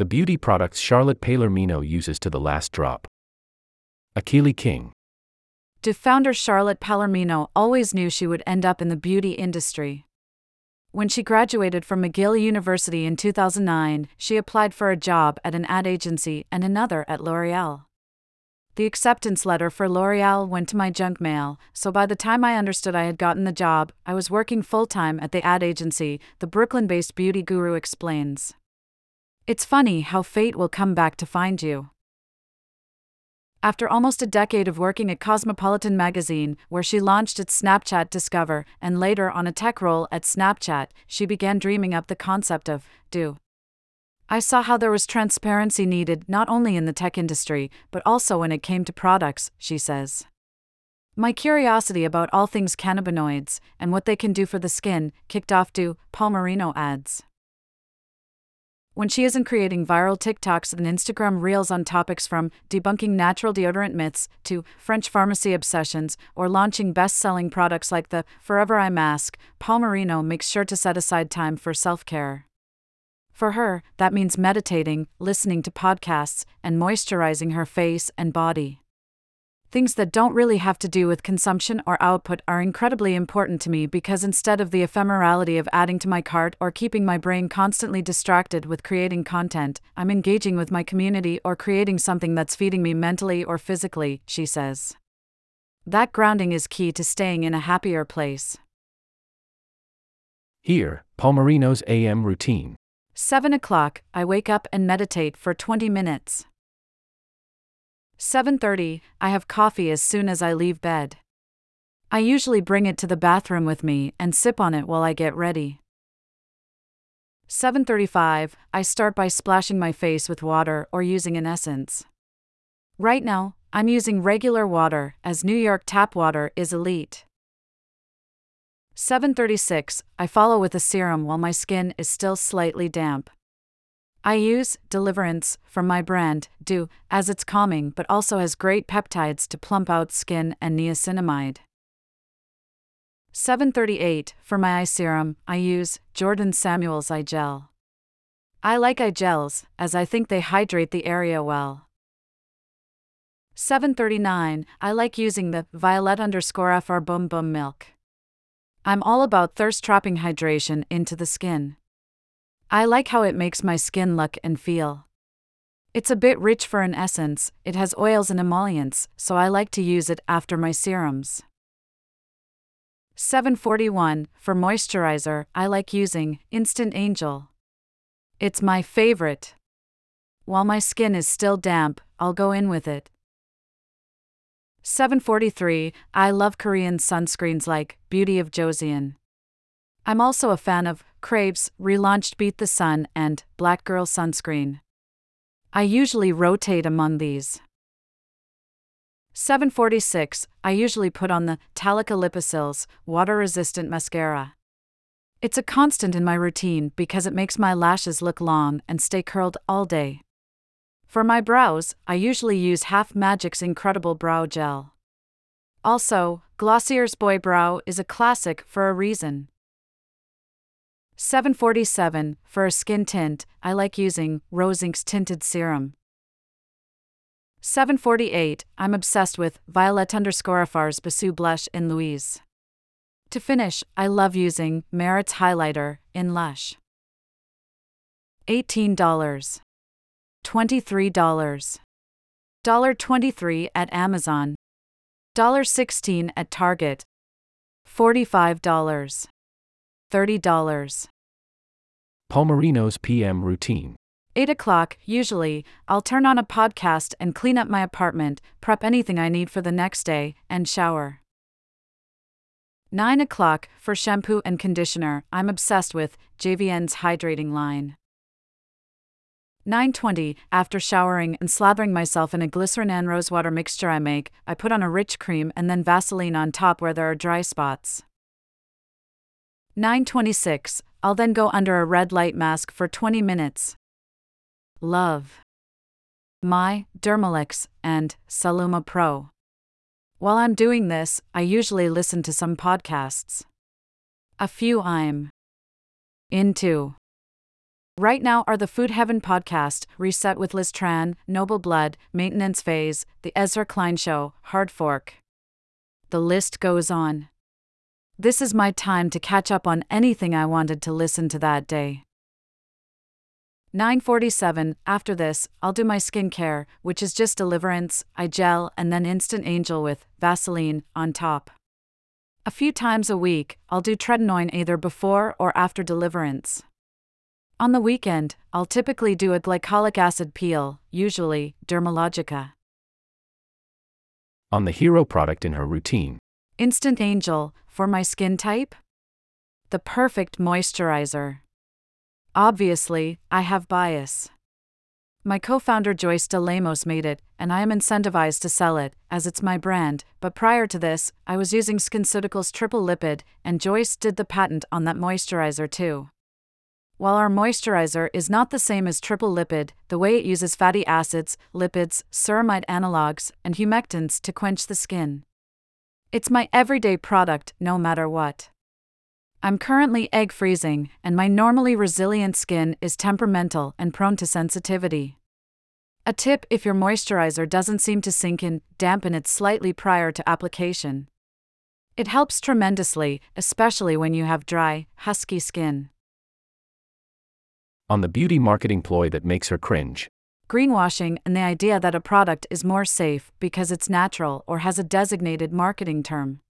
the beauty products Charlotte Palermino uses to the last drop. Akili King. Dieux founder Charlotte Palermino always knew she would end up in the beauty industry? When she graduated from McGill University in 2009, she applied for a job at an ad agency and another at L'Oreal. The acceptance letter for L'Oreal went to my junk mail, so by the time I understood I had gotten the job, I was working full time at the ad agency, the Brooklyn based beauty guru explains. It's funny how fate will come back to find you. After almost a decade of working at Cosmopolitan magazine, where she launched its Snapchat Discover, and later on a tech role at Snapchat, she began dreaming up the concept of Dieux. I saw how there was transparency needed not only in the tech industry, but also when it came to products, she says. My curiosity about all things cannabinoids and what they can do for the skin kicked off to Palermino adds. When she isn't creating viral TikToks and Instagram reels on topics from debunking natural deodorant myths to French pharmacy obsessions or launching best selling products like the Forever Eye Mask, Palermino makes sure to set aside time for self care. For her, that means meditating, listening to podcasts, and moisturizing her face and body. Things that don't really have to do with consumption or output are incredibly important to me because instead of the ephemerality of adding to my cart or keeping my brain constantly distracted with creating content, I'm engaging with my community or creating something that's feeding me mentally or physically, she says. That grounding is key to staying in a happier place. Here, Palermino's AM routine. 7 o'clock, I wake up and meditate for 20 minutes. 7:30, I have coffee as soon as I leave bed. I usually bring it to the bathroom with me and sip on it while I get ready. 7:35, I start by splashing my face with water or using an essence. Right now, I'm using regular water as New York tap water is elite. 736, I follow with a serum while my skin is still slightly damp. I use Deliverance from my brand, Dieux, as it's calming but also has great peptides to plump out skin and niacinamide. 738, for my eye serum, I use Jordan Samuels Eye Gel. I like eye gels, as I think they hydrate the area well. 739, I like using the Violet underscore FR Boom Boom Milk. I'm all about thirst trapping hydration into the skin. I like how it makes my skin look and feel. It's a bit rich for an essence, it has oils and emollients, so I like to use it after my serums. 741 For moisturizer, I like using Instant Angel. It's my favorite. While my skin is still damp, I'll go in with it. 743 I love Korean sunscreens like Beauty of Joseon. I'm also a fan of Krave's relaunched Beet the Sun and Black Girl sunscreen. I usually rotate among these. 746 I usually put on the Talika Lipocils water resistant mascara. It's a constant in my routine because it makes my lashes look long and stay curled all day. For my brows, I usually use Half Magic's Incredible Brow Gel. Also, Glossier's Boy Brow is a classic for a reason. 747 For a skin tint, I like using Rose Inc.'s Tinted Serum. 748 I'm obsessed with Violet underscore FR's Bisou Blush in Louise. To finish, I love using Merit's highlighter in Lush. $18. $23. $23 at Amazon. $16 at Target. $45. $30. Palermino's PM routine. 8 o'clock, usually, I'll turn on a podcast and clean up my apartment, prep anything I need for the next day, and shower. 9 o'clock, for shampoo and conditioner, I'm obsessed with JVN's hydrating line. 9:20 After showering and slathering myself in a glycerin and rosewater mixture I make, I put on a rich cream and then Vaseline on top where there are dry spots. 9:26 I'll then go under a red light mask for 20 minutes. Love. My, Dermalux, and Saluma Pro. While I'm doing this, I usually listen to some podcasts. A few I'm into. Right now are the Food Heaven podcast, Reset with Liz Tran, Noble Blood, Maintenance Phase, The Ezra Klein Show, Hard Fork. The list goes on. This is my time to catch up on anything I wanted to listen to that day. 947 After this, I'll do my skincare, which is just Deliverance, eye gel, and then Instant Angel with Vaseline on top. A few times a week, I'll do tretinoin either before or after Deliverance. On the weekend, I'll typically do a glycolic acid peel, usually Dermalogica. On the hero product in her routine. Instant Angel, for my skin type? The perfect moisturizer. Obviously, I have bias. My co founder Joyce de Lemos made it, and I am incentivized to sell it, as it's my brand. But prior to this, I was using SkinCeuticals Triple Lipid, and Joyce did the patent on that moisturizer too. While our moisturizer is not the same as triple lipid, the way it uses fatty acids, lipids, ceramide analogs, and humectants to quench the skin. It's my everyday product, no matter what. I'm currently egg freezing, and my normally resilient skin is temperamental and prone to sensitivity. A tip if your moisturizer doesn't seem to sink in, dampen it slightly prior to application. It helps tremendously, especially when you have dry, husky skin. On the beauty marketing ploy that makes her cringe. Greenwashing and the idea that a product is more safe because it's natural or has a designated marketing term.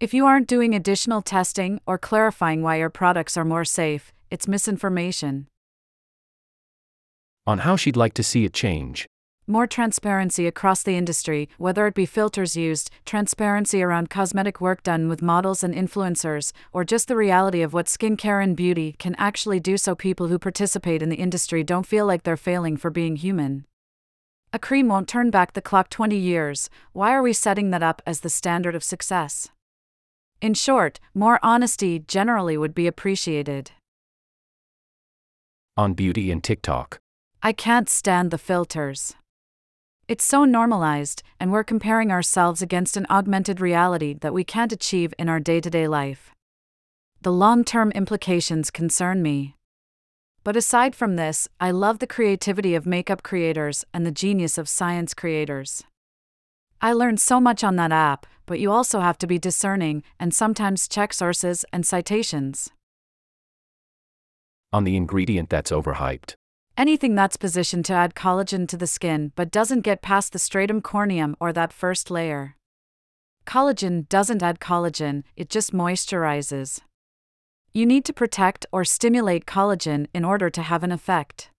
If you aren't doing additional testing or clarifying why your products are more safe, it's misinformation. On how she'd like to see it change. More transparency across the industry, whether it be filters used, transparency around cosmetic work done with models and influencers, or just the reality of what skincare and beauty can actually do so people who participate in the industry don't feel like they're failing for being human. A cream won't turn back the clock 20 years, why are we setting that up as the standard of success? In short, more honesty generally would be appreciated. On beauty and TikTok. I can't stand the filters. It's so normalized, and we're comparing ourselves against an augmented reality that we can't achieve in our day to day life. The long term implications concern me. But aside from this, I love the creativity of makeup creators and the genius of science creators. I learned so much on that app, but you also have to be discerning and sometimes check sources and citations. On the ingredient that's overhyped. Anything that's positioned to add collagen to the skin but doesn't get past the stratum corneum or that first layer. Collagen doesn't add collagen, it just moisturizes. You need to protect or stimulate collagen in order to have an effect.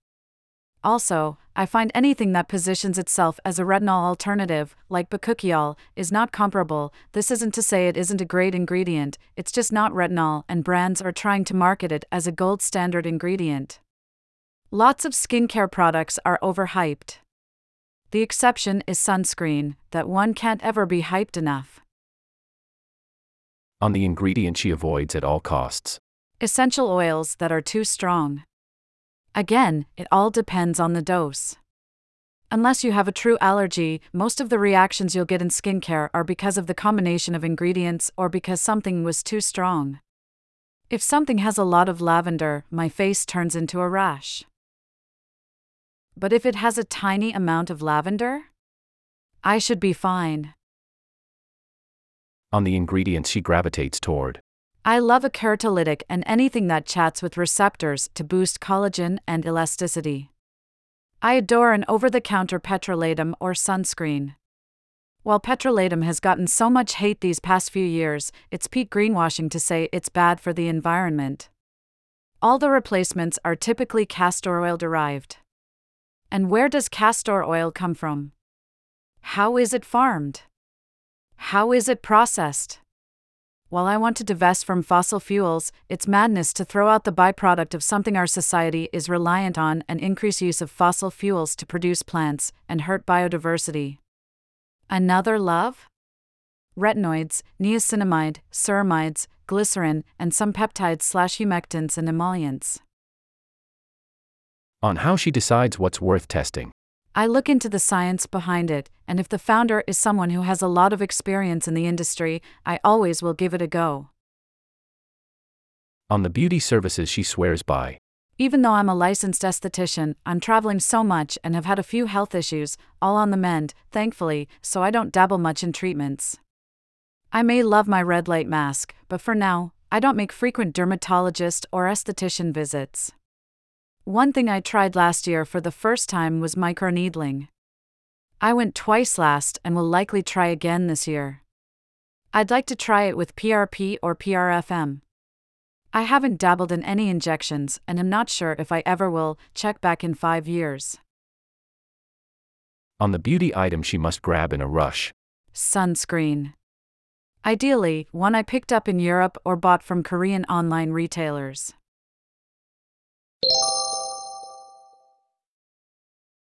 Also, I find anything that positions itself as a retinol alternative, like bakuchiol, is not comparable. This isn't to say it isn't a great ingredient, it's just not retinol, and brands are trying to market it as a gold standard ingredient. Lots of skincare products are overhyped. The exception is sunscreen, that one can't ever be hyped enough. On the ingredient she avoids at all costs. Essential oils that are too strong. Again, it all depends on the dose. Unless you have a true allergy, most of the reactions you'll get in skincare are because of the combination of ingredients or because something was too strong. If something has a lot of lavender, my face turns into a rash. But if it has a tiny amount of lavender, I should be fine. On the ingredients she gravitates toward. I love a keratolytic and anything that chats with receptors to boost collagen and elasticity. I adore an over the counter petrolatum or sunscreen. While petrolatum has gotten so much hate these past few years, it's peak greenwashing to say it's bad for the environment. All the replacements are typically castor oil derived. And where does castor oil come from? How is it farmed? How is it processed? while I want to divest from fossil fuels, it's madness to throw out the byproduct of something our society is reliant on and increase use of fossil fuels to produce plants and hurt biodiversity. Another love? Retinoids, niacinamide, ceramides, glycerin, and some peptides slash humectants and emollients. On how she decides what's worth testing. I look into the science behind it, and if the founder is someone who has a lot of experience in the industry, I always will give it a go. On the beauty services she swears by. Even though I'm a licensed esthetician, I'm traveling so much and have had a few health issues, all on the mend, thankfully, so I don't dabble much in treatments. I may love my red light mask, but for now, I don't make frequent dermatologist or esthetician visits. One thing I tried last year for the first time was microneedling. I went twice last and will likely try again this year. I'd like to try it with PRP or PRFM. I haven't dabbled in any injections and am not sure if I ever will. Check back in five years. On the beauty item she must grab in a rush. Sunscreen. Ideally, one I picked up in Europe or bought from Korean online retailers.